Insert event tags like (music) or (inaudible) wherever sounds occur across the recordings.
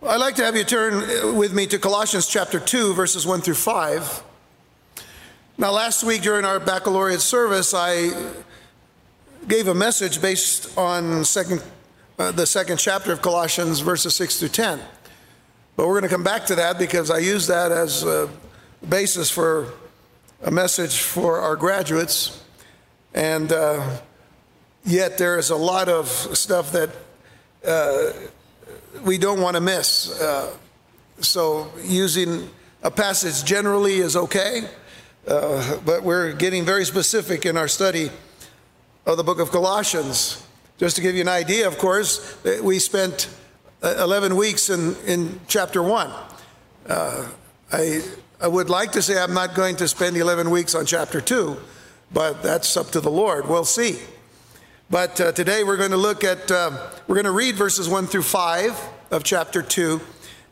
I'd like to have you turn with me to Colossians chapter 2, verses 1 through 5. Now, last week during our baccalaureate service, I gave a message based on second, uh, the second chapter of Colossians, verses 6 through 10. But we're going to come back to that because I use that as a basis for a message for our graduates. And uh, yet, there is a lot of stuff that uh, we don't want to miss. Uh, so, using a passage generally is okay, uh, but we're getting very specific in our study of the book of Colossians. Just to give you an idea, of course, we spent uh, 11 weeks in, in chapter 1. Uh, I, I would like to say I'm not going to spend 11 weeks on chapter 2, but that's up to the Lord. We'll see. But uh, today we're going to look at, uh, we're going to read verses 1 through 5 of chapter 2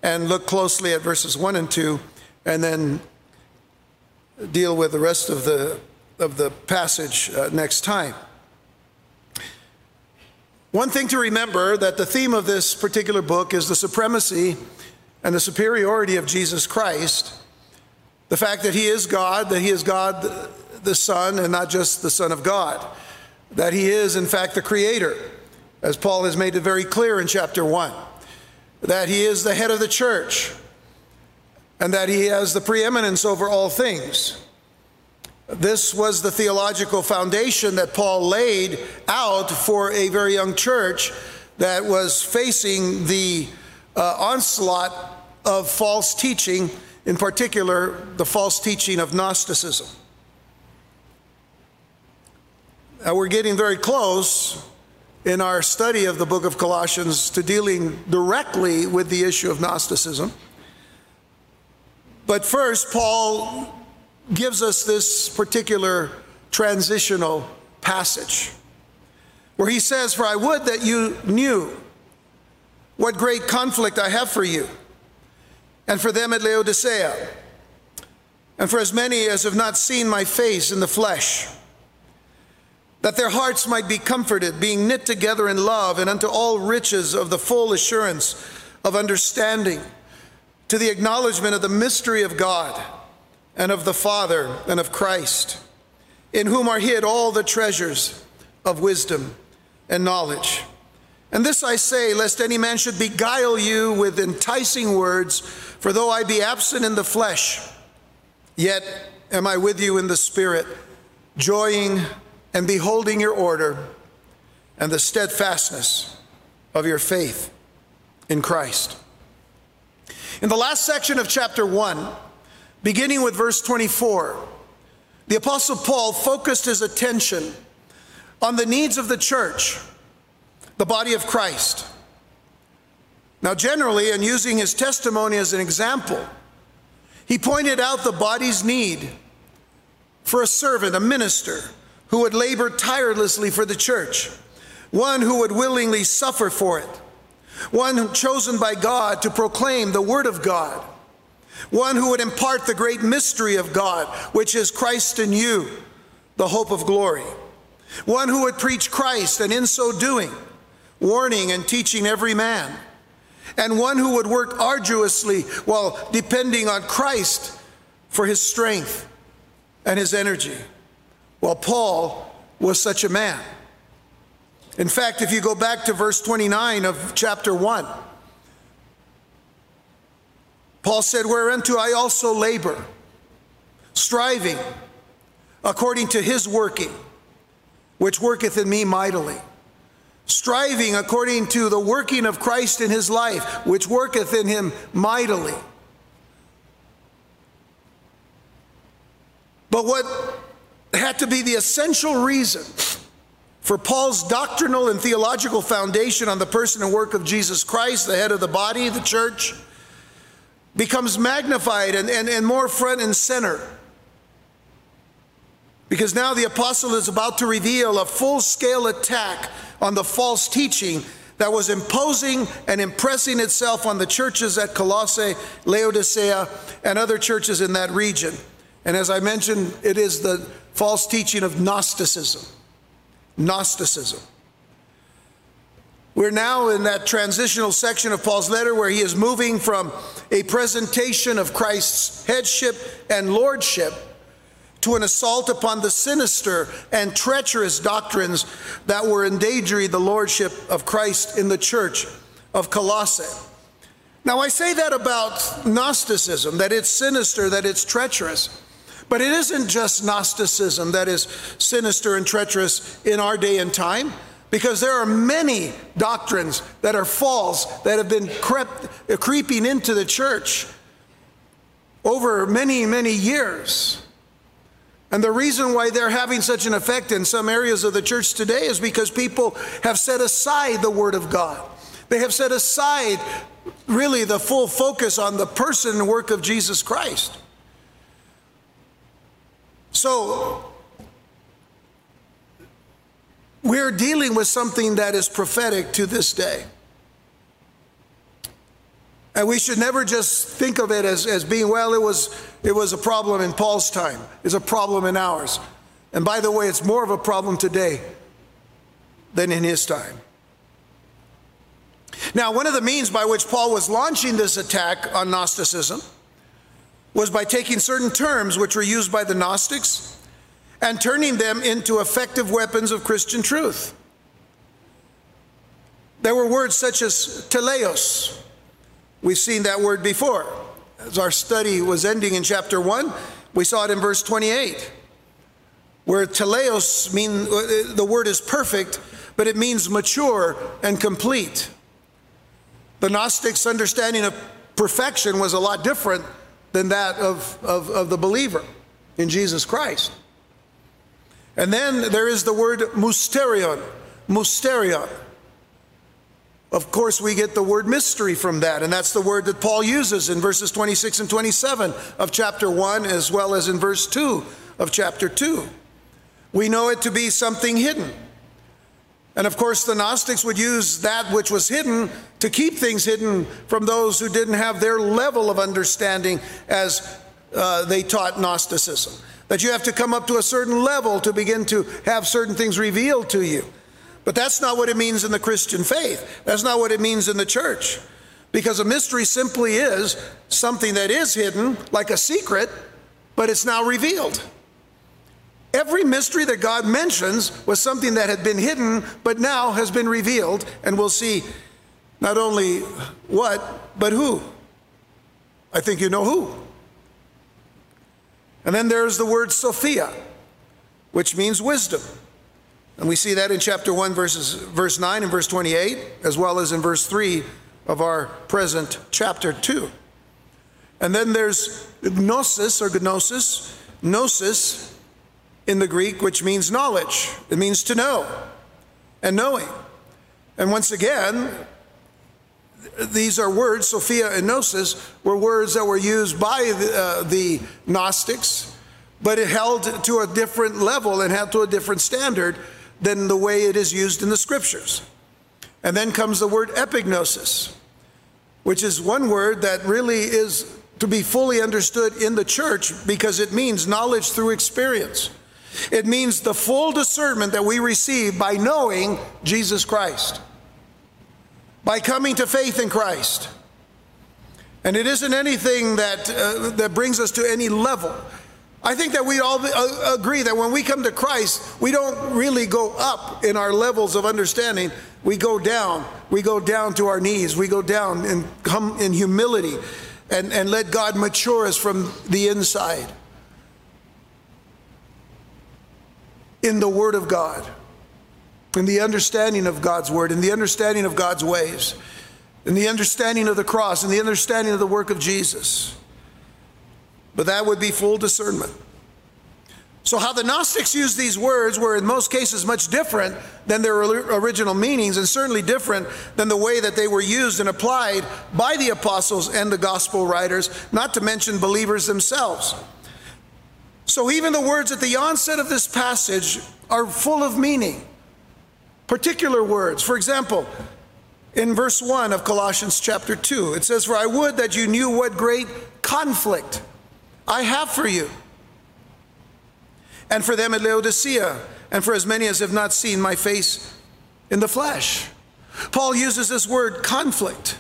and look closely at verses 1 and 2 and then deal with the rest of the, of the passage uh, next time. One thing to remember that the theme of this particular book is the supremacy and the superiority of Jesus Christ. The fact that he is God, that he is God the Son, and not just the Son of God that he is, in fact, the creator, as Paul has made it very clear in chapter 1, that he is the head of the church, and that he has the preeminence over all things. This was the theological foundation that Paul laid out for a very young church that was facing the uh, onslaught of false teaching, in particular, the false teaching of Gnosticism. Now, we're getting very close in our study of the book of Colossians to dealing directly with the issue of Gnosticism. But first, Paul gives us this particular transitional passage where he says, For I would that you knew what great conflict I have for you and for them at Laodicea, and for as many as have not seen my face in the flesh that their hearts might be comforted, being knit together in love, and unto all riches of the full assurance of understanding, to the acknowledgement of the mystery of God, and of the Father, and of Christ, in whom are hid all the treasures of wisdom and knowledge. And this I say, lest any man should beguile you with enticing words, for though I be absent in the flesh, yet am I with you in the Spirit, joying and beholding your order and the steadfastness of your faith in Christ. In the last section of chapter 1, beginning with verse 24, the Apostle Paul focused his attention on the needs of the church, the body of Christ. Now, generally, and using his testimony as an example, he pointed out the body's need for a servant, a minister, who would labor tirelessly for the church, one who would willingly suffer for it, one chosen by God to proclaim the Word of God, one who would impart the great mystery of God, which is Christ in you, the hope of glory, one who would preach Christ and in so doing, warning and teaching every man, and one who would work arduously while depending on Christ for his strength and his energy. Well, Paul was such a man. In fact, if you go back to verse 29 of chapter 1, Paul said, Whereunto I also labor, striving according to his working, which worketh in me mightily. Striving according to the working of Christ in his life, which worketh in him mightily. But what had to be the essential reason for Paul's doctrinal and theological foundation on the person and work of Jesus Christ, the head of the body, the church, becomes magnified and, and, and more front and center. Because now the apostle is about to reveal a full scale attack on the false teaching that was imposing and impressing itself on the churches at Colossae, Laodicea, and other churches in that region. And as I mentioned, it is the false teaching of Gnosticism. Gnosticism. We're now in that transitional section of Paul's letter where he is moving from a presentation of Christ's headship and lordship to an assault upon the sinister and treacherous doctrines that were endangering the lordship of Christ in the church of Colossae. Now, I say that about Gnosticism, that it's sinister, that it's treacherous. But it isn't just Gnosticism that is sinister and treacherous in our day and time because there are many doctrines that are false that have been crept, creeping into the church over many, many years. And the reason why they're having such an effect in some areas of the church today is because people have set aside the Word of God. They have set aside really the full focus on the person and work of Jesus Christ. So, we're dealing with something that is prophetic to this day. And we should never just think of it as, as being, well, it was, it was a problem in Paul's time, it's a problem in ours. And by the way, it's more of a problem today than in his time. Now, one of the means by which Paul was launching this attack on Gnosticism was by taking certain terms which were used by the Gnostics and turning them into effective weapons of Christian truth. There were words such as teleos. We've seen that word before. As our study was ending in chapter 1, we saw it in verse 28, where teleos mean the word is perfect, but it means mature and complete. The Gnostics' understanding of perfection was a lot different than that of, of, of the believer in Jesus Christ. And then there is the word mysterion, mysterion. Of course, we get the word mystery from that, and that's the word that Paul uses in verses 26 and 27 of chapter 1, as well as in verse 2 of chapter 2. We know it to be something hidden. And of course, the Gnostics would use that which was hidden to keep things hidden from those who didn't have their level of understanding as uh, they taught Gnosticism that you have to come up to a certain level to begin to have certain things revealed to you. But that's not what it means in the Christian faith. That's not what it means in the church. Because a mystery simply is something that is hidden, like a secret, but it's now revealed. Every mystery that God mentions was something that had been hidden, but now has been revealed, and we'll see not only what, but who. I think you know who. And then there's the word Sophia, which means wisdom. And we see that in chapter 1, verses, verse 9 and verse 28, as well as in verse 3 of our present chapter 2. And then there's gnosis or gnosis, gnosis in the Greek, which means knowledge. It means to know and knowing. And once again, these are words, Sophia and Gnosis, were words that were used by the, uh, the Gnostics, but it held to a different level and held to a different standard than the way it is used in the scriptures. And then comes the word epignosis, which is one word that really is to be fully understood in the church because it means knowledge through experience. It means the full discernment that we receive by knowing Jesus Christ by coming to faith in Christ. And it isn't anything that, uh, that brings us to any level. I think that we all uh, agree that when we come to Christ, we don't really go up in our levels of understanding. We go down. We go down to our knees. We go down and come in humility and, and let God mature us from the inside in the Word of God in the understanding of God's word, in the understanding of God's ways, in the understanding of the cross, in the understanding of the work of Jesus. But that would be full discernment. So, how the Gnostics used these words were in most cases much different than their original meanings, and certainly different than the way that they were used and applied by the apostles and the gospel writers, not to mention believers themselves. So, even the words at the onset of this passage are full of meaning particular words. For example, in verse 1 of Colossians chapter 2, it says, For I would that you knew what great conflict I have for you, and for them at Laodicea, and for as many as have not seen my face in the flesh. Paul uses this word conflict.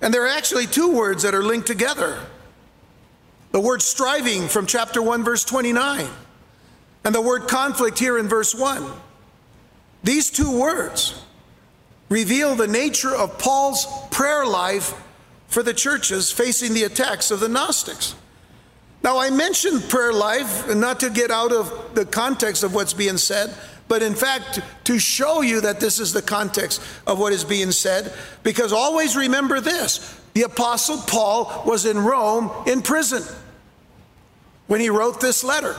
And there are actually two words that are linked together the word striving from chapter 1, verse 29, and the word conflict here in verse 1. These two words reveal the nature of Paul's prayer life for the churches facing the attacks of the Gnostics. Now, I mentioned prayer life, not to get out of the context of what's being said, but in fact, to show you that this is the context of what is being said, because always remember this the Apostle Paul was in Rome in prison when he wrote this letter.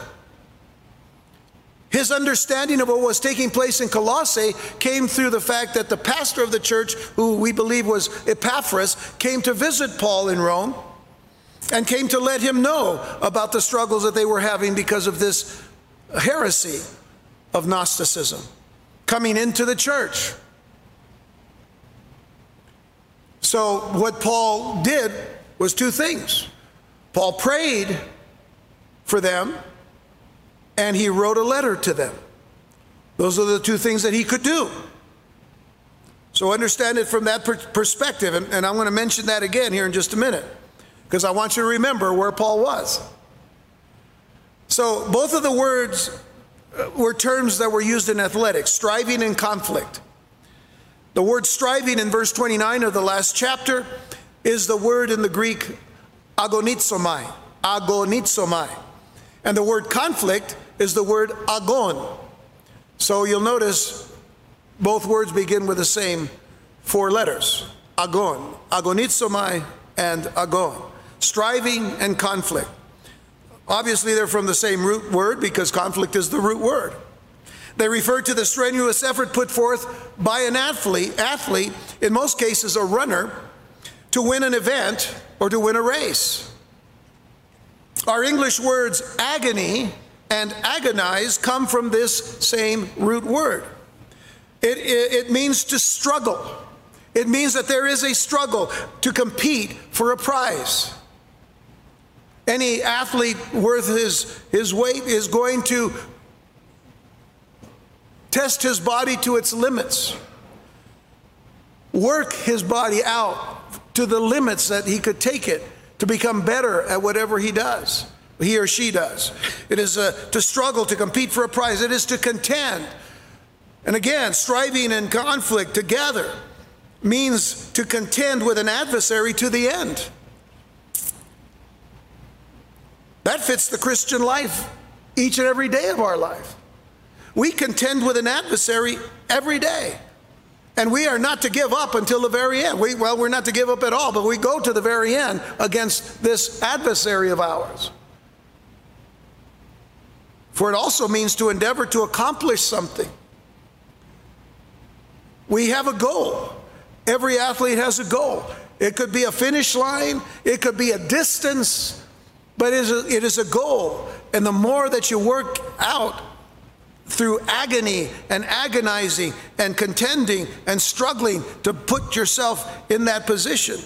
His understanding of what was taking place in Colossae came through the fact that the pastor of the church, who we believe was Epaphras, came to visit Paul in Rome and came to let him know about the struggles that they were having because of this heresy of Gnosticism coming into the church. So, what Paul did was two things. Paul prayed for them, and he wrote a letter to them. Those are the two things that he could do. So, understand it from that perspective, and, and I'm going to mention that again here in just a minute, because I want you to remember where Paul was. So, both of the words uh, were terms that were used in athletics striving and conflict. The word striving in verse 29 of the last chapter is the word in the Greek agonizomai, agonizomai. And the word conflict is the word agon. So you'll notice both words begin with the same four letters agon, agonizomai, and agon, striving and conflict. Obviously, they're from the same root word because conflict is the root word. They refer to the strenuous effort put forth by an athlete, athlete, in most cases a runner, to win an event or to win a race. Our English words agony and agonize come from this same root word. It, it, it, means to struggle. It means that there is a struggle to compete for a prize. Any athlete worth his, his weight is going to test his body to its limits, work his body out to the limits that he could take it to become better at whatever he does, he or she does. It is a, to struggle, to compete for a prize, it is to contend. And again, striving and conflict together means to contend with an adversary to the end. That fits the Christian life each and every day of our life. We contend with an adversary every day. And we are not to give up until the very end. We, well, we're not to give up at all, but we go to the very end against this adversary of ours. For it also means to endeavor to accomplish something. We have a goal. Every athlete has a goal. It could be a finish line, it could be a distance, but it is, a, it is a goal. And the more that you work out through agony and agonizing and contending and struggling to put yourself in that position,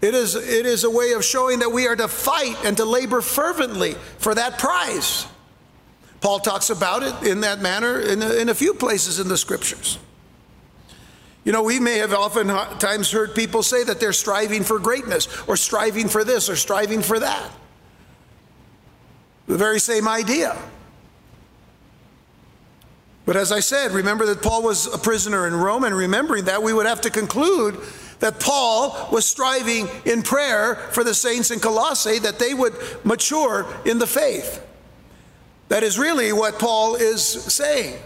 it is, it is a way of showing that we are to fight and to labor fervently for that prize. Paul talks about it in that manner in a, in a few places in the scriptures. You know, we may have oftentimes heard people say that they're striving for greatness or striving for this or striving for that. The very same idea. But as I said, remember that Paul was a prisoner in Rome, and remembering that, we would have to conclude that Paul was striving in prayer for the saints in Colossae that they would mature in the faith. That is really what Paul is saying.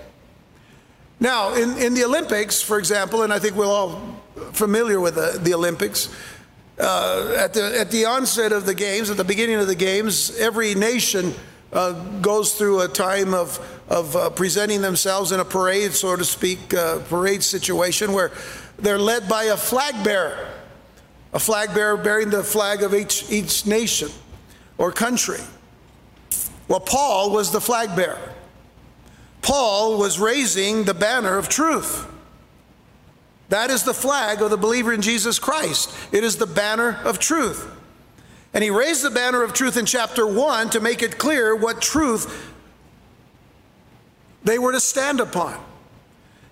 Now, in, in the Olympics, for example, and I think we're all familiar with the, the Olympics, uh, at, the, at the onset of the games, at the beginning of the games, every nation uh, goes through a time of, of uh, presenting themselves in a parade, so to speak, uh, parade situation where they're led by a flag bearer, a flag bearer bearing the flag of each, each nation or country. Well, Paul was the flag bearer. Paul was raising the banner of truth. That is the flag of the believer in Jesus Christ. It is the banner of truth. And he raised the banner of truth in chapter 1 to make it clear what truth they were to stand upon.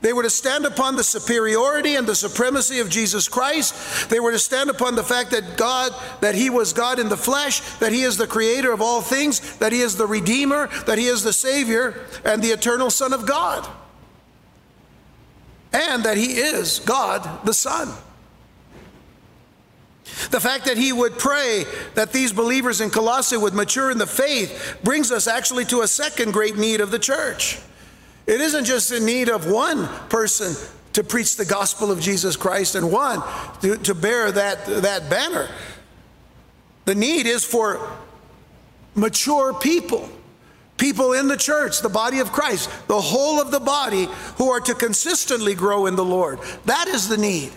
They were to stand upon the superiority and the supremacy of Jesus Christ. They were to stand upon the fact that God, that He was God in the flesh, that He is the creator of all things, that He is the Redeemer, that He is the Savior, and the eternal Son of God. And that He is God the Son. The fact that he would pray that these believers in Colossae would mature in the faith brings us actually to a second great need of the church. It isn't just in need of one person to preach the gospel of Jesus Christ and one to, to bear that, that banner. The need is for mature people, people in the church, the body of Christ, the whole of the body who are to consistently grow in the Lord. That is the need.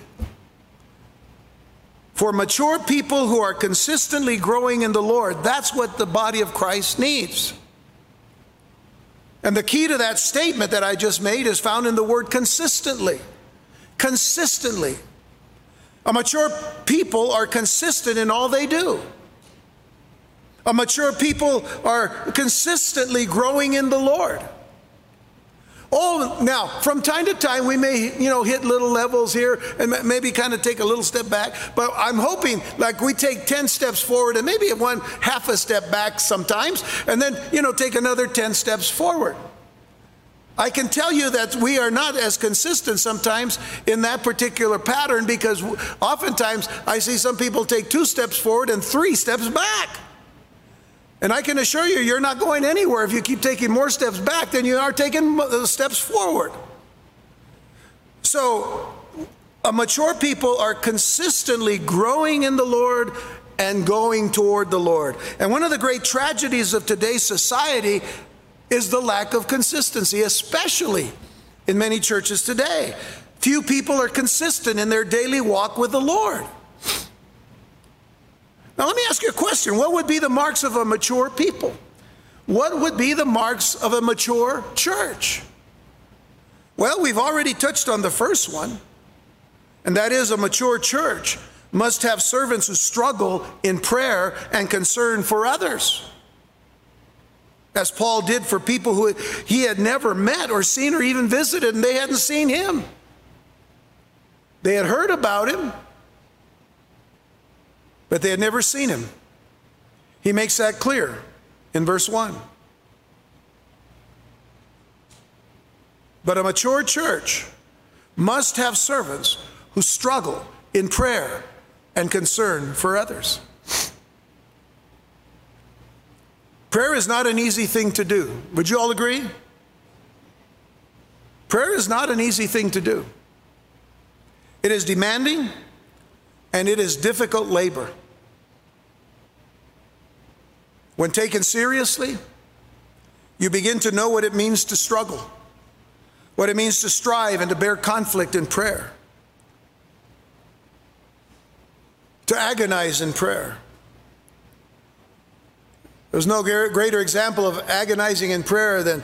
For mature people who are consistently growing in the Lord, that's what the body of Christ needs. And the key to that statement that I just made is found in the word consistently. Consistently. A mature people are consistent in all they do. A mature people are consistently growing in the Lord. Oh, now, from time to time, we may, you know, hit little levels here and maybe kind of take a little step back. But I'm hoping, like, we take 10 steps forward and maybe one half a step back sometimes, and then, you know, take another 10 steps forward. I can tell you that we are not as consistent sometimes in that particular pattern because oftentimes I see some people take two steps forward and three steps back. And I can assure you, you're not going anywhere if you keep taking more steps back than you are taking uh, steps forward. So, mature people are consistently growing in the Lord and going toward the Lord. And one of the great tragedies of today's society is the lack of consistency, especially in many churches today. Few people are consistent in their daily walk with the Lord. Now, let me ask you a question. What would be the marks of a mature people? What would be the marks of a mature church? Well, we've already touched on the first one, and that is a mature church must have servants who struggle in prayer and concern for others. As Paul did for people who he had never met or seen or even visited, and they hadn't seen him. They had heard about him, but they had never seen him. He makes that clear in verse 1. But a mature church must have servants who struggle in prayer and concern for others. Prayer is not an easy thing to do. Would you all agree? Prayer is not an easy thing to do. It is demanding, and it is difficult labor. When taken seriously, you begin to know what it means to struggle, what it means to strive and to bear conflict in prayer, to agonize in prayer. There's no greater example of agonizing in prayer than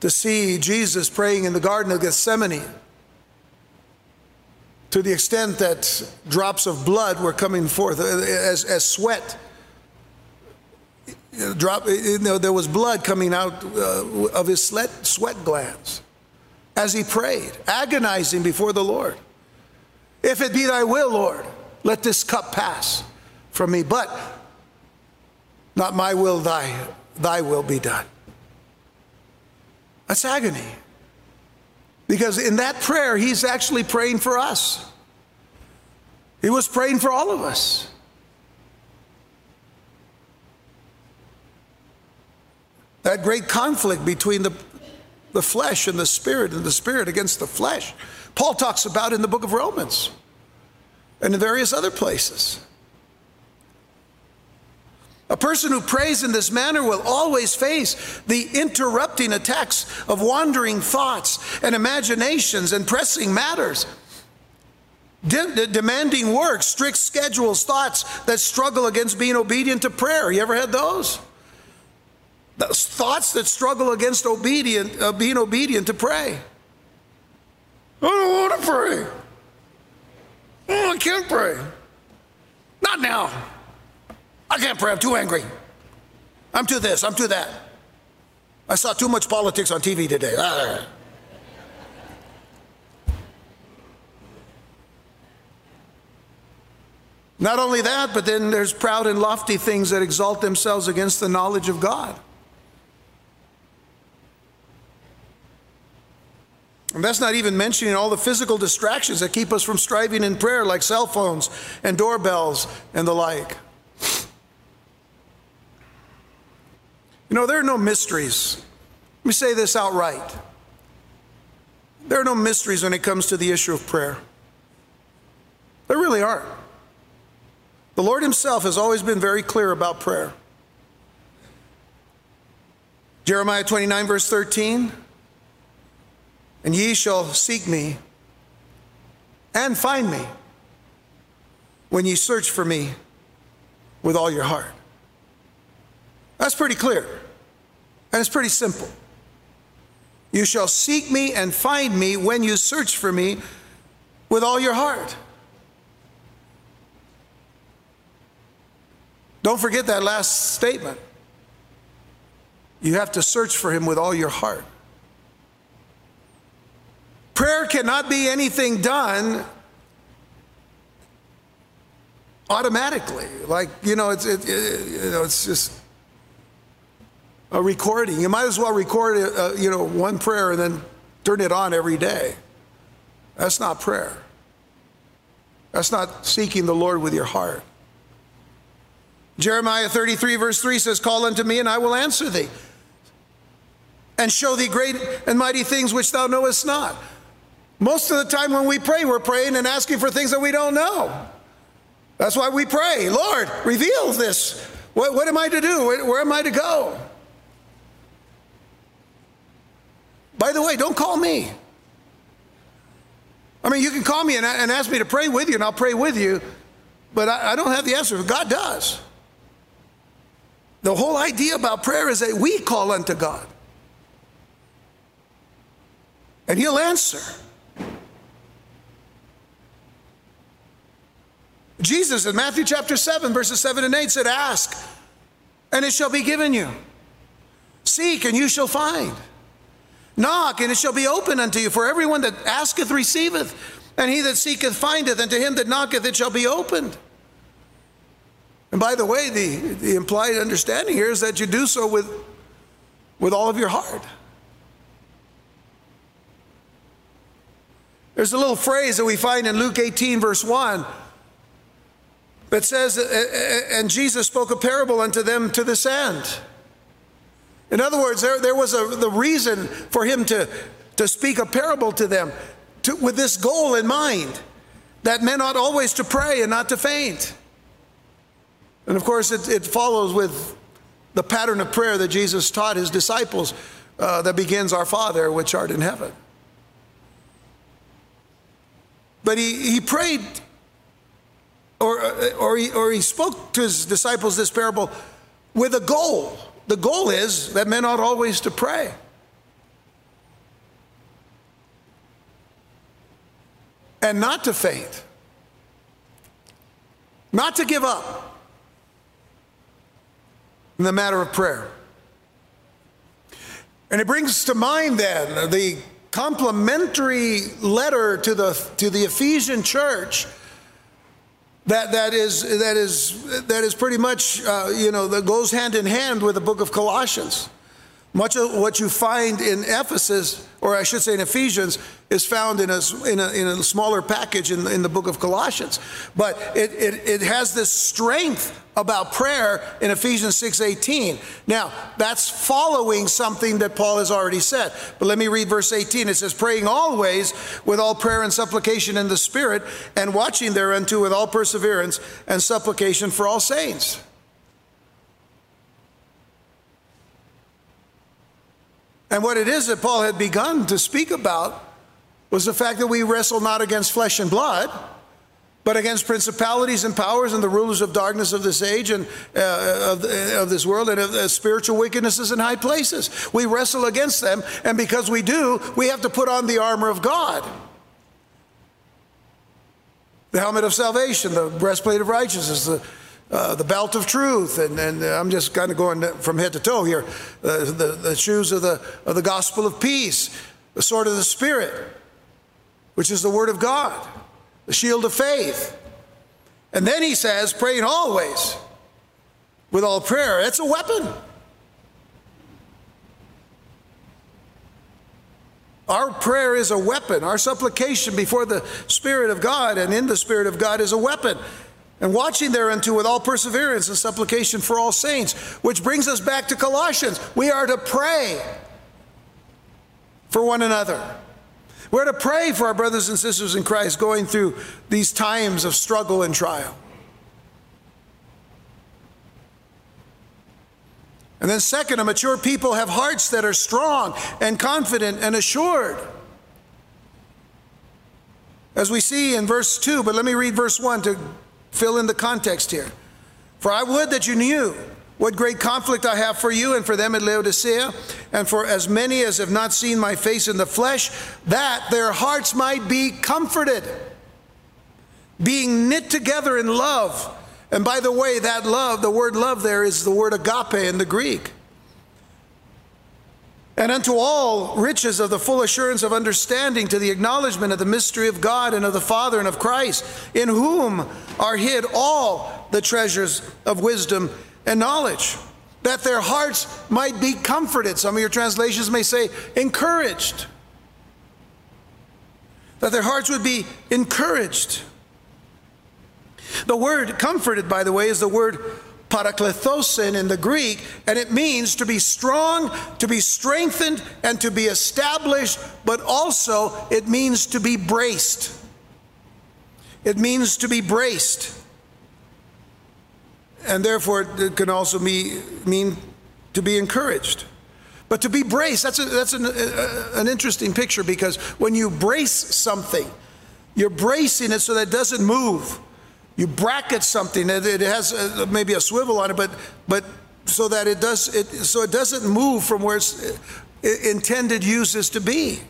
to see Jesus praying in the Garden of Gethsemane to the extent that drops of blood were coming forth uh, as, as sweat. Drop, you know, there was blood coming out uh, of his sweat, sweat glands as he prayed, agonizing before the Lord. If it be thy will, Lord, let this cup pass from me. But not my will, thy, thy will be done. That's agony. Because in that prayer, he's actually praying for us. He was praying for all of us. That great conflict between the, the flesh and the spirit, and the spirit against the flesh. Paul talks about in the book of Romans and in various other places. A person who prays in this manner will always face the interrupting attacks of wandering thoughts and imaginations and pressing matters. De- demanding work, strict schedules, thoughts that struggle against being obedient to prayer. You ever had those? Those thoughts that struggle against obedient, uh, being obedient to pray. I don't want to pray. Oh, I can't pray. Not now. I can't pray. I'm too angry. I'm too this. I'm too that. I saw too much politics on TV today. Ah. Not only that, but then there's proud and lofty things that exalt themselves against the knowledge of God. And that's not even mentioning all the physical distractions that keep us from striving in prayer, like cell phones and doorbells and the like. You know, there are no mysteries. Let me say this outright. There are no mysteries when it comes to the issue of prayer. There really aren't. The Lord Himself has always been very clear about prayer. Jeremiah 29, verse 13 and ye shall seek me and find me when ye search for me with all your heart. That's pretty clear. And it's pretty simple. You shall seek me and find me when you search for me with all your heart. Don't forget that last statement. You have to search for him with all your heart. Prayer cannot be anything done automatically. Like, you know, it's, it, it, you know, it's just a recording. You might as well record, uh, you know, one prayer and then turn it on every day. That's not prayer. That's not seeking the Lord with your heart. Jeremiah 33, verse 3 says, Call unto me, and I will answer thee, and show thee great and mighty things which thou knowest not. Most of the time when we pray, we're praying and asking for things that we don't know. That's why we pray, Lord, reveal this. What, what am I to do? Where, where am I to go? By the way, don't call me. I mean, you can call me and, and ask me to pray with you, and I'll pray with you, but I, I don't have the answer. God does. The whole idea about prayer is that we call unto God, and He'll answer. Jesus in Matthew chapter 7, verses 7 and 8 said, Ask, and it shall be given you. Seek, and you shall find. Knock, and it shall be open unto you. For everyone that asketh receiveth, and he that seeketh findeth, and to him that knocketh it shall be opened. And by the way, the, the implied understanding here is that you do so with, with all of your heart. There's a little phrase that we find in Luke 18, verse 1 that says, and Jesus spoke a parable unto them to this end. In other words, there, there was a, the reason for him to, to speak a parable to them to, with this goal in mind that men ought always to pray and not to faint. And of course, it, it follows with the pattern of prayer that Jesus taught his disciples uh, that begins, Our Father, which art in heaven. But he, he prayed or, or, he, or he spoke to his disciples this parable with a goal. The goal is that men ought always to pray. And not to faint, not to give up in the matter of prayer. And it brings to mind then the complementary letter to the, to the Ephesian church that, that, is, that, is, that is pretty much, uh, you know, that goes hand in hand with the book of Colossians. Much of what you find in Ephesus, or I should say in Ephesians, is found in a, in a, in a smaller package in, in the book of Colossians. But it, it, it has this strength about prayer in Ephesians 6:18. Now, that's following something that Paul has already said. But let me read verse 18. It says, "Praying always with all prayer and supplication in the Spirit, and watching thereunto with all perseverance and supplication for all saints." And what it is that Paul had begun to speak about was the fact that we wrestle not against flesh and blood, but against principalities and powers and the rulers of darkness of this age and uh, of, of, this world and of uh, spiritual wickednesses in high places. We wrestle against them, and because we do, we have to put on the armor of God. The helmet of salvation, the breastplate of righteousness, the, uh, the belt of truth, and, and I'm just kind of going from head to toe here. Uh, the, the shoes of the, of the gospel of peace, the sword of the Spirit, which is the word of God the shield of faith. And then he says, praying always with all prayer. It's a weapon. Our prayer is a weapon. Our supplication before the Spirit of God and in the Spirit of God is a weapon. And watching thereunto with all perseverance and supplication for all saints, which brings us back to Colossians. We are to pray for one another. We're to pray for our brothers and sisters in Christ going through these times of struggle and trial. And then, second, a mature people have hearts that are strong and confident and assured. As we see in verse 2, but let me read verse 1 to fill in the context here. For I would that you knew what great conflict I have for you and for them at Laodicea, and for as many as have not seen my face in the flesh, that their hearts might be comforted, being knit together in love. And by the way, that love, the word love there is the word agape in the Greek. And unto all riches of the full assurance of understanding, to the acknowledgement of the mystery of God and of the Father and of Christ, in whom are hid all the treasures of wisdom and knowledge, that their hearts might be comforted. Some of your translations may say encouraged. That their hearts would be encouraged. The word comforted, by the way, is the word paraklethosin in the Greek, and it means to be strong, to be strengthened, and to be established, but also it means to be braced. It means to be braced and therefore it can also be, mean to be encouraged. But to be braced, that's, a, that's an, a, an interesting picture because when you brace something, you're bracing it so that it doesn't move. You bracket something, it has a, maybe a swivel on it, but, but so that it does it, so it doesn't move from where its uh, intended use is to be.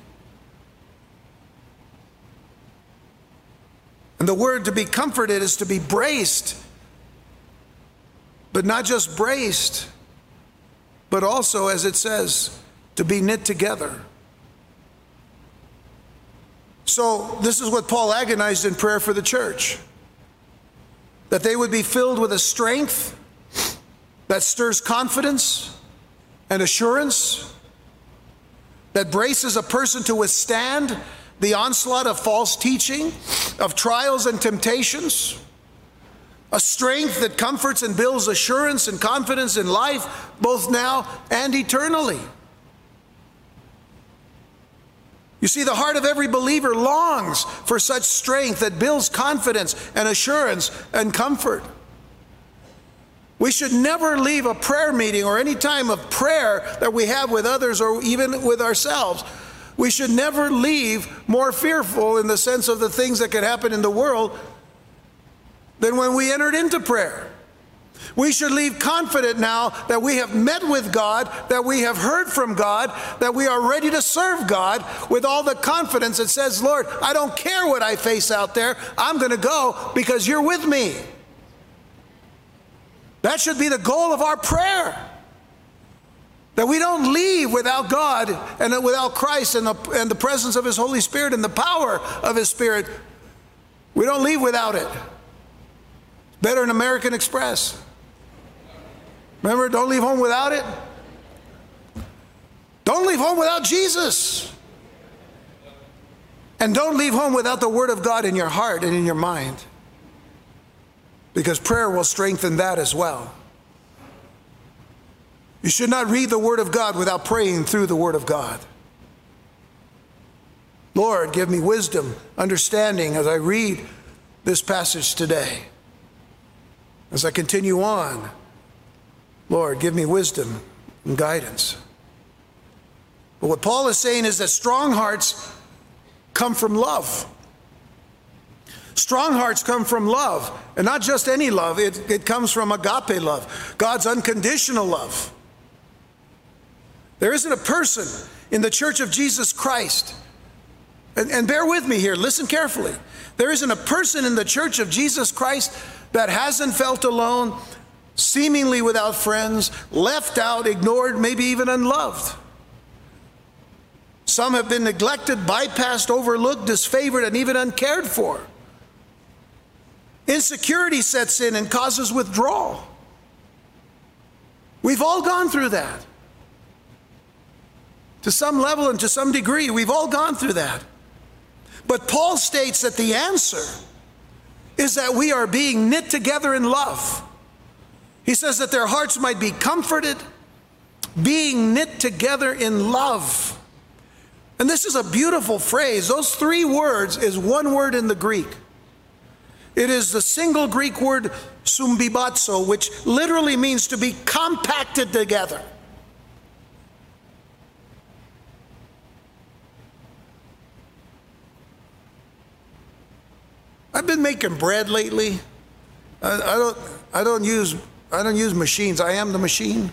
And the word to be comforted is to be braced but not just braced, but also, as it says, to be knit together. So, this is what Paul agonized in prayer for the church that they would be filled with a strength that stirs confidence and assurance, that braces a person to withstand the onslaught of false teaching, of trials and temptations a strength that comforts and builds assurance and confidence in life, both now and eternally. You see, the heart of every believer longs for such strength that builds confidence and assurance and comfort. We should never leave a prayer meeting or any time of prayer that we have with others or even with ourselves. We should never leave more fearful in the sense of the things that can happen in the world than when we entered into prayer. We should leave confident now that we have met with God, that we have heard from God, that we are ready to serve God with all the confidence that says, Lord, I don't care what I face out there, I'm going to go because you're with me. That should be the goal of our prayer. That we don't leave without God and without Christ and the, and the presence of His Holy Spirit and the power of His Spirit. We don't leave without it. Better than American Express. Remember, don't leave home without it. Don't leave home without Jesus. And don't leave home without the Word of God in your heart and in your mind. Because prayer will strengthen that as well. You should not read the Word of God without praying through the Word of God. Lord, give me wisdom, understanding as I read this passage today. As I continue on, Lord, give me wisdom and guidance. But what Paul is saying is that strong hearts come from love. Strong hearts come from love, and not just any love, it, it comes from agape love, God's unconditional love. There isn't a person in the church of Jesus Christ, and, and bear with me here, listen carefully. There isn't a person in the church of Jesus Christ that hasn't felt alone, seemingly without friends, left out, ignored, maybe even unloved. Some have been neglected, bypassed, overlooked, disfavored, and even uncared for. Insecurity sets in and causes withdrawal. We've all gone through that. To some level and to some degree, we've all gone through that. But Paul states that the answer is that we are being knit together in love. He says that their hearts might be comforted, being knit together in love. And this is a beautiful phrase. Those three words is one word in the Greek. It is the single Greek word sumbibazo, which literally means to be compacted together. I've been making bread lately. I, I, don't. I don't use. I don't use machines. I am the machine.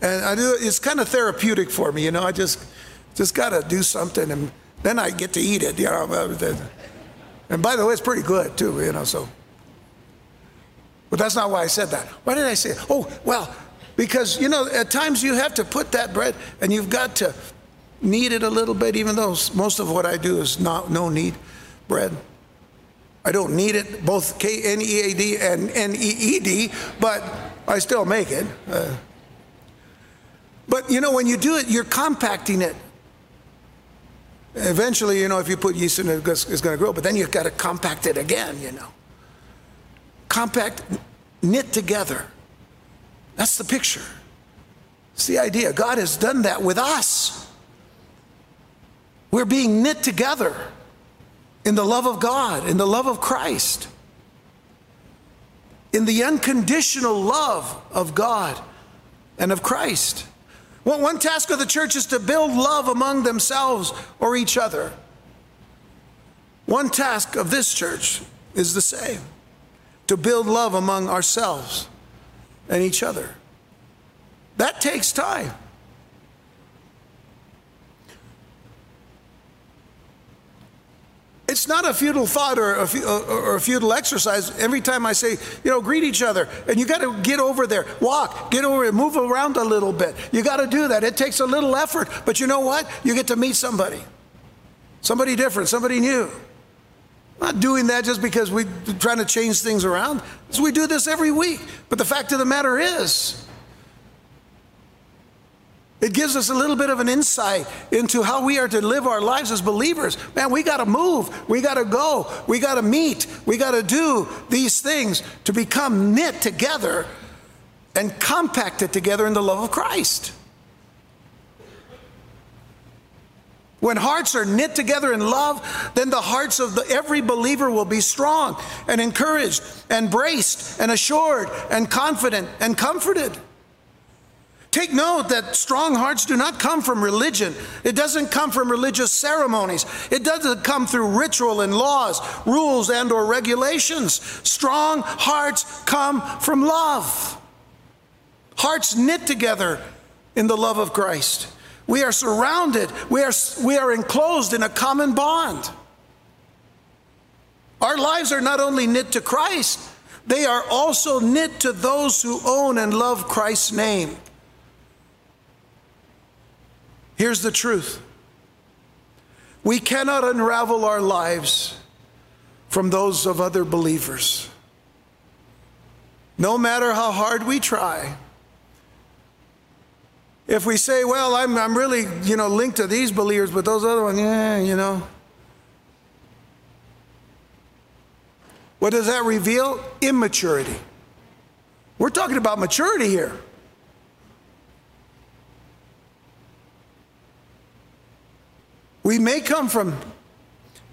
And I do. It's kind of therapeutic for me, you know. I just, just got to do something, and then I get to eat it. You know. And by the way, it's pretty good too, you know. So. But that's not why I said that. Why did I say? It? Oh, well, because you know, at times you have to put that bread, and you've got to knead it a little bit, even though most of what I do is not no knead bread. I don't need it, both K N E A D and N E E D, but I still make it. Uh, but you know, when you do it, you're compacting it. Eventually, you know, if you put yeast in it, it's going to grow, but then you've got to compact it again, you know. Compact, knit together. That's the picture. It's the idea. God has done that with us. We're being knit together in the love of God, in the love of Christ, in the unconditional love of God and of Christ. Well, one task of the church is to build love among themselves or each other. One task of this church is the same to build love among ourselves and each other. That takes time. It's not a futile thought or a, or a futile exercise. Every time I say, you know, greet each other, and you got to get over there, walk, get over it, move around a little bit. You got to do that. It takes a little effort, but you know what? You get to meet somebody, somebody different, somebody new. Not doing that just because we're trying to change things around. So we do this every week. But the fact of the matter is, it gives us a little bit of an insight into how we are to live our lives as believers. Man, we got to move. We got to go. We got to meet. We got to do these things to become knit together and compacted together in the love of Christ. When hearts are knit together in love, then the hearts of the, every believer will be strong and encouraged and braced and assured and confident and comforted. Take note that strong hearts do not come from religion. It doesn't come from religious ceremonies. It doesn't come through ritual and laws, rules and or regulations. Strong hearts come from love. Hearts knit together in the love of Christ. We are surrounded, we are, we are enclosed in a common bond. Our lives are not only knit to Christ, they are also knit to those who own and love Christ's name. Here's the truth we cannot unravel our lives from those of other believers. No matter how hard we try. If we say, well, I'm, I'm really, you know, linked to these believers, but those other ones, yeah, you know. What does that reveal? Immaturity. We're talking about maturity here. We may come from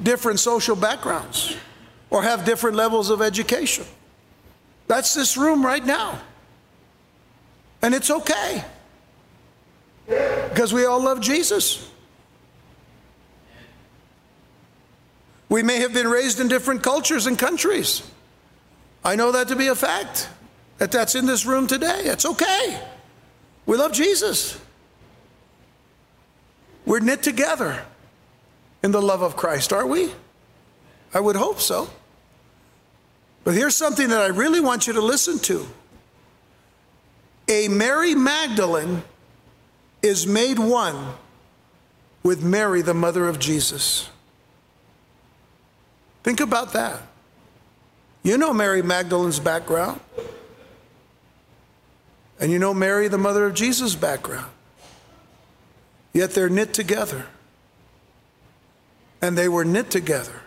different social backgrounds or have different levels of education. That's this room right now. And it's okay because we all love Jesus. We may have been raised in different cultures and countries. I know that to be a fact, that that's in this room today. It's okay. We love Jesus. We're knit together in the love of Christ, aren't we? I would hope so. But here's something that I really want you to listen to. A Mary Magdalene is made one with Mary, the mother of Jesus. Think about that. You know Mary Magdalene's background. And you know Mary, the mother of Jesus' background. Yet they're knit together. And they were knit together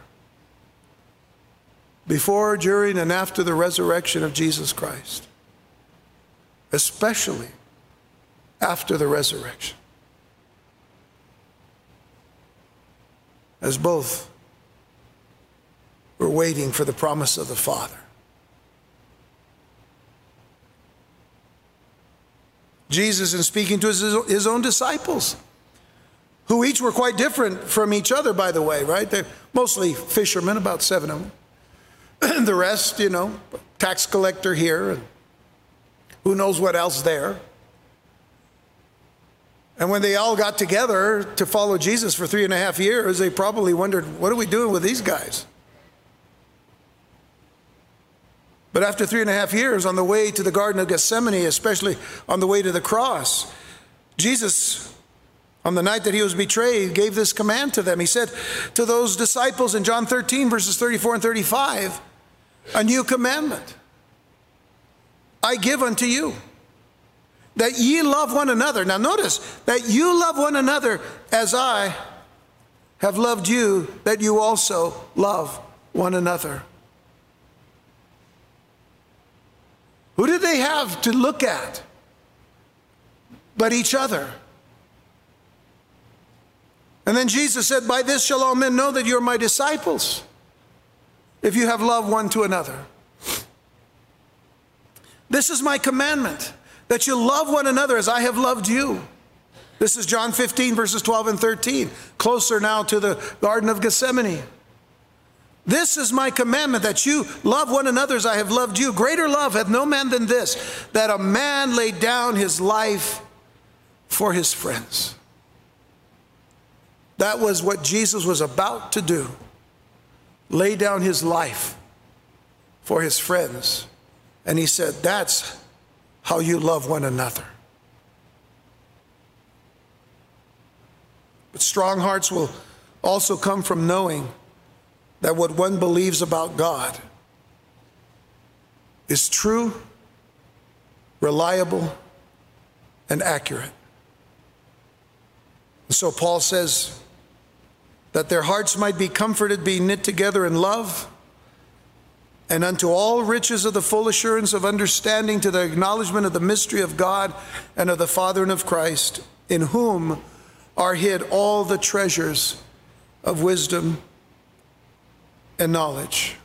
before, during, and after the resurrection of Jesus Christ, especially after the resurrection. As both were waiting for the promise of the Father. Jesus, in speaking to his, his own disciples, who each were quite different from each other, by the way, right? They're mostly fishermen, about seven of them. And (clears throat) the rest, you know, tax collector here, and who knows what else there. And when they all got together to follow Jesus for three and a half years, they probably wondered, what are we doing with these guys? But after three and a half years, on the way to the Garden of Gethsemane, especially on the way to the cross, Jesus, on the night that he was betrayed, gave this command to them. He said to those disciples in John 13, verses 34 and 35, A new commandment I give unto you, that ye love one another. Now, notice that you love one another as I have loved you, that you also love one another. Who did they have to look at but each other? And then Jesus said, By this shall all men know that you're my disciples, if you have love one to another. This is my commandment, that you love one another as I have loved you. This is John 15, verses 12 and 13, closer now to the Garden of Gethsemane. This is my commandment that you love one another as I have loved you. Greater love hath no man than this, that a man lay down his life for his friends. That was what Jesus was about to do lay down his life for his friends. And he said, That's how you love one another. But strong hearts will also come from knowing that what one believes about God is true, reliable, and accurate. And so Paul says that their hearts might be comforted, being knit together in love, and unto all riches of the full assurance of understanding to the acknowledgement of the mystery of God and of the Father and of Christ, in whom are hid all the treasures of wisdom and knowledge.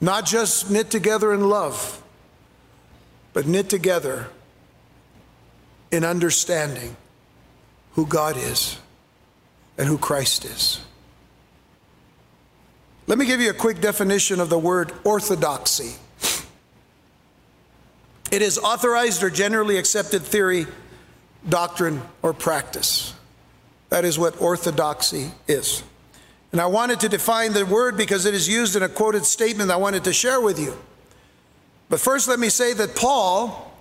Not just knit together in love, but knit together in understanding who God is and who Christ is. Let me give you a quick definition of the word orthodoxy. It is authorized or generally accepted theory, doctrine, or practice. That is what orthodoxy is. And I wanted to define the word because it is used in a quoted statement I wanted to share with you. But first, let me say that Paul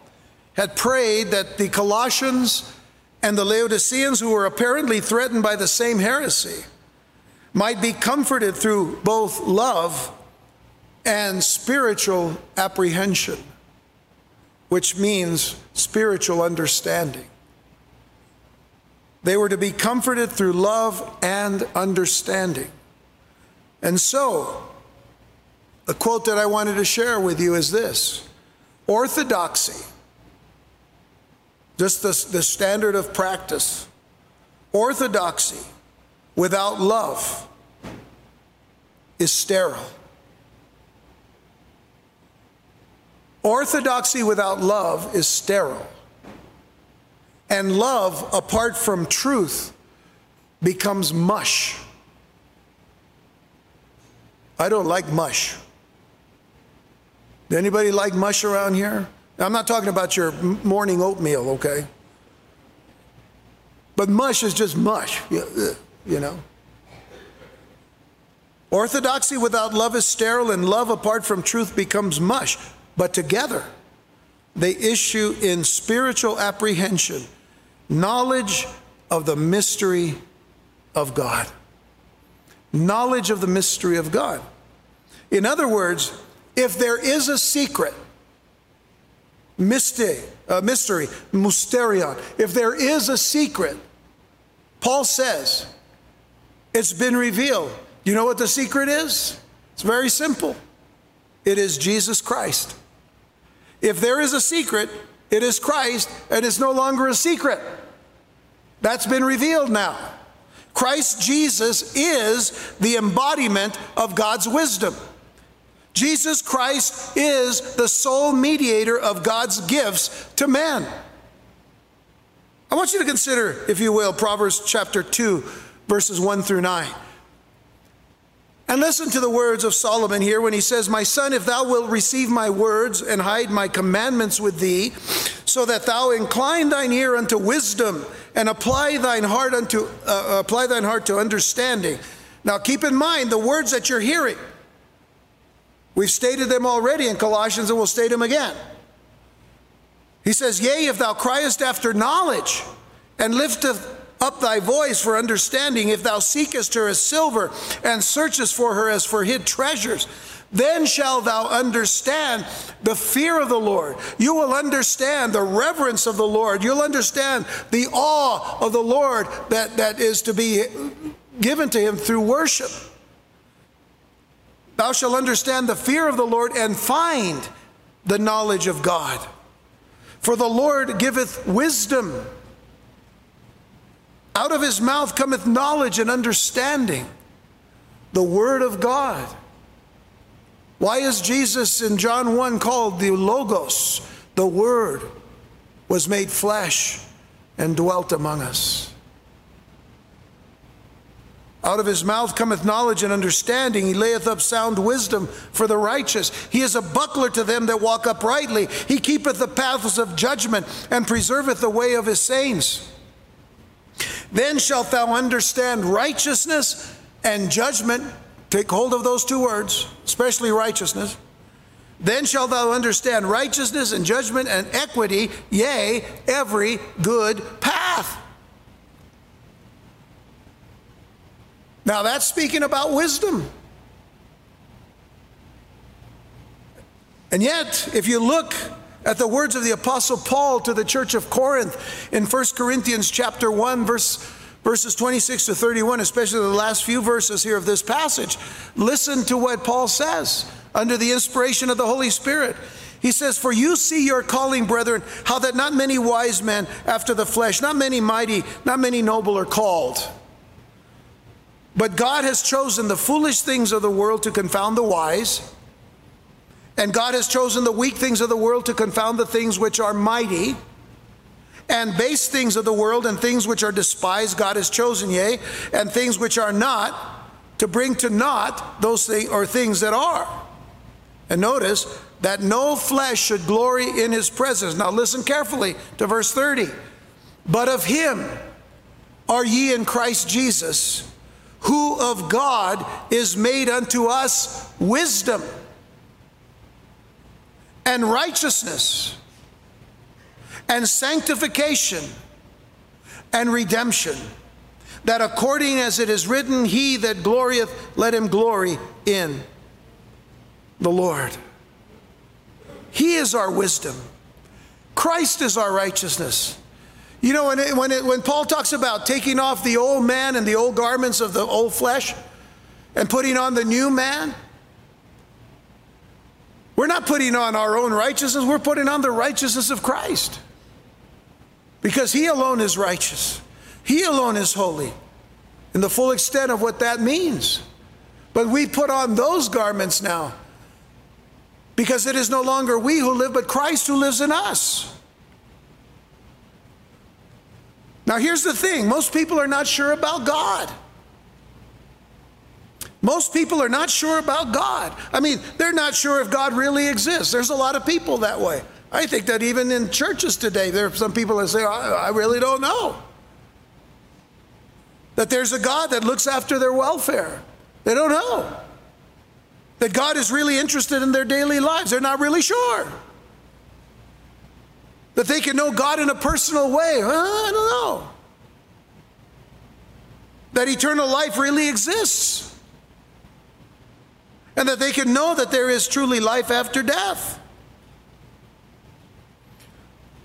had prayed that the Colossians and the Laodiceans, who were apparently threatened by the same heresy, might be comforted through both love and spiritual apprehension, which means spiritual understanding. They were to be comforted through love and understanding. And so, the quote that I wanted to share with you is this Orthodoxy, just the, the standard of practice, orthodoxy without love is sterile. Orthodoxy without love is sterile. And love, apart from truth, becomes mush. I don't like mush. Anybody like mush around here? Now, I'm not talking about your morning oatmeal, okay? But mush is just mush, uh, you know. Orthodoxy without love is sterile, and love apart from truth becomes mush. But together, they issue in spiritual apprehension knowledge of the mystery of God. Knowledge of the mystery of God. In other words, if there is a secret, mystery, uh, mystery, mysterion, if there is a secret, Paul says, it's been revealed. You know what the secret is? It's very simple. It is Jesus Christ. If there is a secret, it is Christ, and it's no longer a secret. That's been revealed now. Christ Jesus is the embodiment of God's wisdom. Jesus Christ is the sole mediator of God's gifts to man. I want you to consider, if you will, Proverbs chapter 2, verses 1 through 9. And listen to the words of Solomon here when he says, My son, if thou wilt receive my words and hide my commandments with thee, so that thou incline thine ear unto wisdom and apply thine heart unto uh, apply thine heart to understanding. Now keep in mind the words that you're hearing. We've stated them already in Colossians and we'll state them again. He says, Yea, if thou criest after knowledge and lifteth up thy voice for understanding, if thou seekest her as silver and searchest for her as for hid treasures, then shalt thou understand the fear of the Lord. You will understand the reverence of the Lord. You'll understand the awe of the Lord that, that is to be given to him through worship. Thou shalt understand the fear of the Lord and find the knowledge of God. For the Lord giveth wisdom. Out of his mouth cometh knowledge and understanding, the word of God. Why is Jesus in John 1 called the Logos? The Word was made flesh and dwelt among us. Out of his mouth cometh knowledge and understanding. He layeth up sound wisdom for the righteous. He is a buckler to them that walk uprightly. He keepeth the paths of judgment and preserveth the way of his saints. Then shalt thou understand righteousness and judgment. Take hold of those two words, especially righteousness. Then shalt thou understand righteousness and judgment and equity, yea, every good path. Now that's speaking about wisdom. And yet, if you look at the words of the apostle Paul to the church of Corinth in 1 Corinthians chapter 1 verse verses 26 to 31 especially the last few verses here of this passage listen to what Paul says under the inspiration of the Holy Spirit he says for you see your calling brethren how that not many wise men after the flesh not many mighty not many noble are called but God has chosen the foolish things of the world to confound the wise and God has chosen the weak things of the world to confound the things which are mighty. And base things of the world and things which are despised, God has chosen, yea, and things which are not, to bring to naught those things or things that are. And notice that no flesh should glory in his presence. Now listen carefully to verse 30. But of him are ye in Christ Jesus, who of God is made unto us wisdom and righteousness and sanctification and redemption, that according as it is written, He that glorieth, let him glory in the Lord. He is our wisdom, Christ is our righteousness. You know, when, it, when, it, when Paul talks about taking off the old man and the old garments of the old flesh and putting on the new man, we're not putting on our own righteousness, we're putting on the righteousness of Christ. Because He alone is righteous, He alone is holy, in the full extent of what that means. But we put on those garments now because it is no longer we who live, but Christ who lives in us. Now, here's the thing most people are not sure about God. Most people are not sure about God. I mean, they're not sure if God really exists. There's a lot of people that way. I think that even in churches today, there are some people that say, I, I really don't know. That there's a God that looks after their welfare. They don't know. That God is really interested in their daily lives. They're not really sure. That they can know God in a personal way. I don't know. That eternal life really exists. and that they can know that there is truly life after death.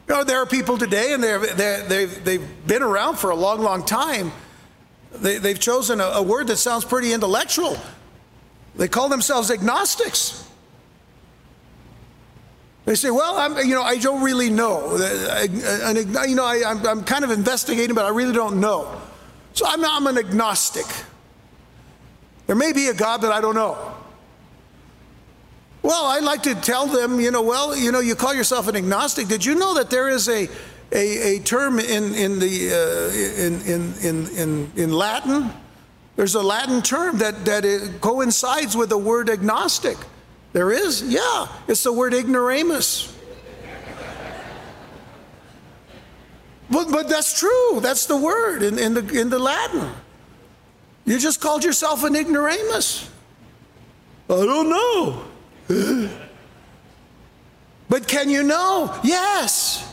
You know, there are people today, and they're, they're, they've, they've been around for a long, long time. They, they've chosen a, a word that sounds pretty intellectual. They call themselves agnostics. They say, well, I'm, you know, I don't really know. You know, I, am I'm kind of investigating, but I really don't know. So I'm, I'm an agnostic. There may be a God, that I don't know. Well, I like to tell them, you know, well, you know, you call yourself an agnostic. Did you know that there is a, a, a term in, in, the, uh, in, in, in, in, in Latin? There's a Latin term that, that coincides with the word agnostic. There is? Yeah. It's the word ignoramus. But, but that's true. That's the word in, in, the, in the Latin. You just called yourself an ignoramus. I don't know. but can you know? Yes.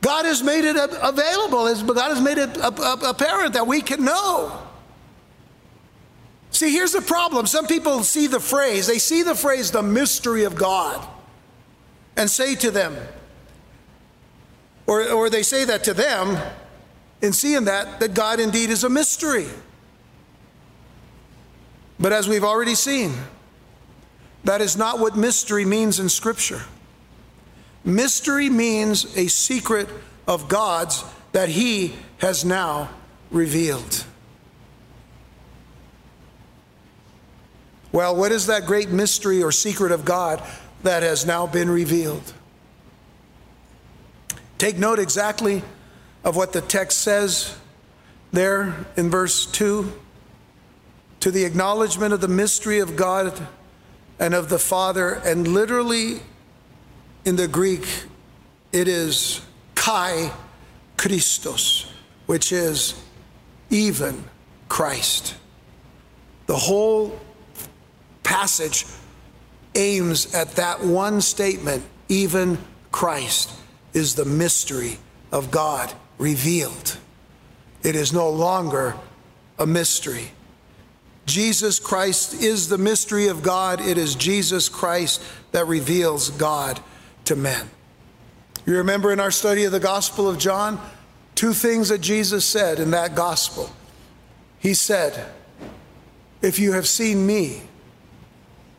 God has made it available. God has made it apparent that we can know. See, here's the problem. Some people see the phrase, they see the phrase, the mystery of God, and say to them, or, or they say that to them, in seeing that, that God indeed is a mystery. But as we've already seen, that is not what mystery means in Scripture. Mystery means a secret of God's that He has now revealed. Well, what is that great mystery or secret of God that has now been revealed? Take note exactly of what the text says there in verse 2 to the acknowledgement of the mystery of God and of the Father. And literally in the Greek, it is kai Christos, which is even Christ. The whole passage aims at that one statement even Christ is the mystery of God revealed. It is no longer a mystery. Jesus Christ is the mystery of God. It is Jesus Christ that reveals God to men. You remember in our study of the Gospel of John, two things that Jesus said in that Gospel. He said, If you have seen me,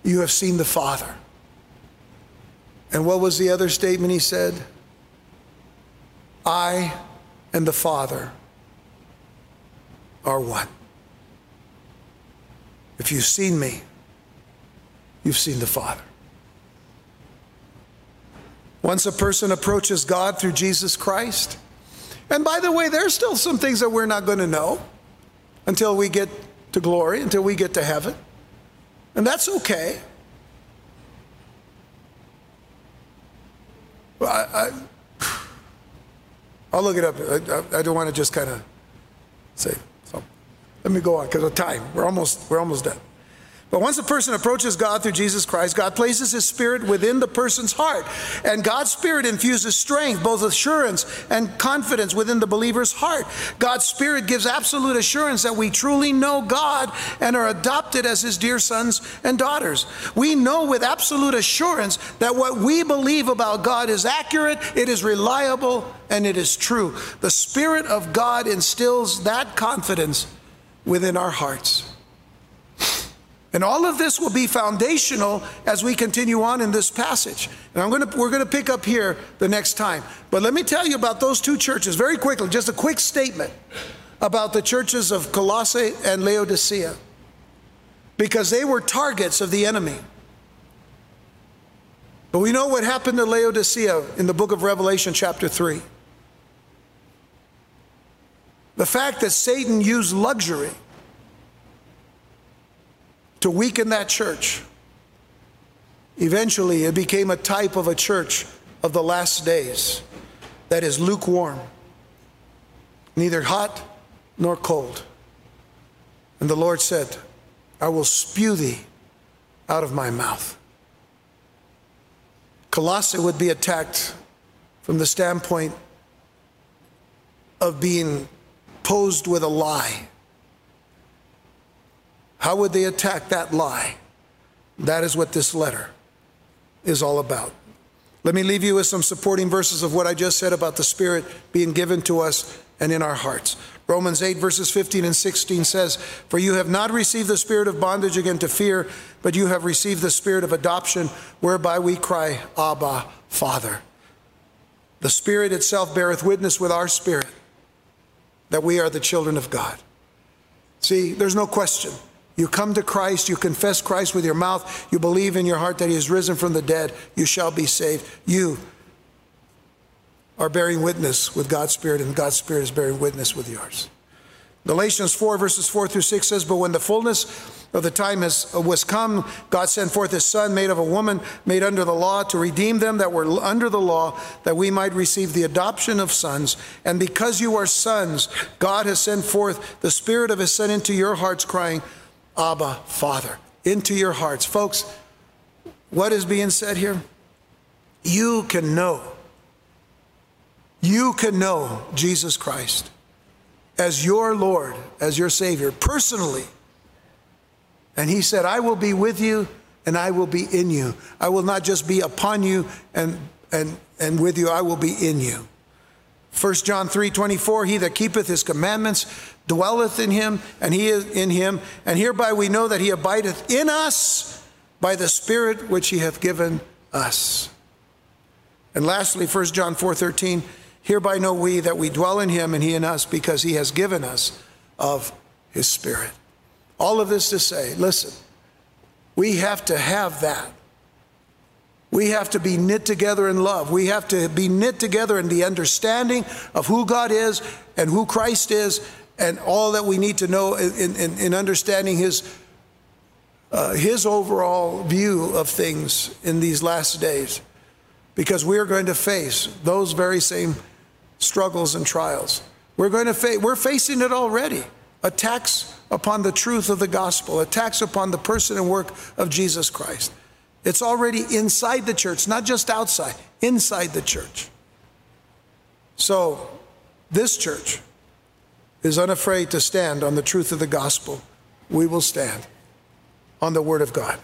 you have seen the Father. And what was the other statement he said? I and the Father are one. If you've seen me, you've seen the Father. Once a person approaches God through Jesus Christ, and by the way, there's still some things that we're not going to know until we get to glory, until we get to heaven. And that's okay. I, I, (sighs) will look it up. I, I, I don't want to just kind of say. So let me go on because of time. We're almost, we're almost done. But once a person approaches God through Jesus Christ, God places his spirit within the person's heart. And God's spirit infuses strength, both assurance and confidence within the believer's heart. God's spirit gives absolute assurance that we truly know God and are adopted as his dear sons and daughters. We know with absolute assurance that what we believe about God is accurate, it is reliable, and it is true. The spirit of God instills that confidence within our hearts. And all of this will be foundational as we continue on in this passage. And I'm to, we're going to pick up here the next time. But let me tell you about those two churches very quickly, just a quick statement about the churches of Colossae and Laodicea, because they were targets of the enemy. But we know what happened to Laodicea in the book of Revelation, chapter 3. The fact that Satan used luxury to weaken that church. Eventually, it became a type of a church of the last days that is lukewarm, neither hot nor cold. And the Lord said, I will spew thee out of my mouth. Colossae would be attacked from the standpoint of being posed with a lie how would they attack that lie? That is what this letter is all about. Let me leave you with some supporting verses of what I just said about the Spirit being given to us and in our hearts. Romans 8, verses 15 and 16 says, For you have not received the spirit of bondage again to fear, but you have received the spirit of adoption, whereby we cry, Abba, Father. The Spirit itself beareth witness with our spirit that we are the children of God. See, there's no question. You come to Christ, you confess Christ with your mouth, you believe in your heart that He has risen from the dead, you shall be saved. You are bearing witness with God's Spirit, and God's Spirit is bearing witness with yours. Galatians 4, verses 4 through 6 says, But when the fullness of the time has, uh, was come, God sent forth his Son, made of a woman, made under the law, to redeem them that were under the law, that we might receive the adoption of sons. And because you are sons, God has sent forth the Spirit of his Son into your hearts, crying, Abba, Father, into your hearts. Folks, what is being said here? You can know you can know Jesus Christ as your Lord, as your Savior, personally. And He said, I will be with you and I will be in you. I will not just be upon you and, and, and with you, I will be in you. 1 John 3 24, he that keepeth his commandments dwelleth in him, and he is in him. And hereby we know that he abideth in us by the Spirit which he hath given us. And lastly, 1 John 4 13, Hereby know we that we dwell in him and he in us because he has given us of his spirit. All of this to say, listen, we have to have that. We have to be knit together in love. We have to be knit together in the understanding of who God is and who Christ is and all that we need to know in, in, in understanding his, uh, his overall view of things in these last days. Because we are going to face those very same struggles and trials. We're going to face, we're facing it already. Attacks upon the truth of the gospel, attacks upon the person and work of Jesus Christ. It's already inside the church, not just outside, inside the church. So, this church is unafraid to stand on the truth of the gospel. We will stand on the word of God.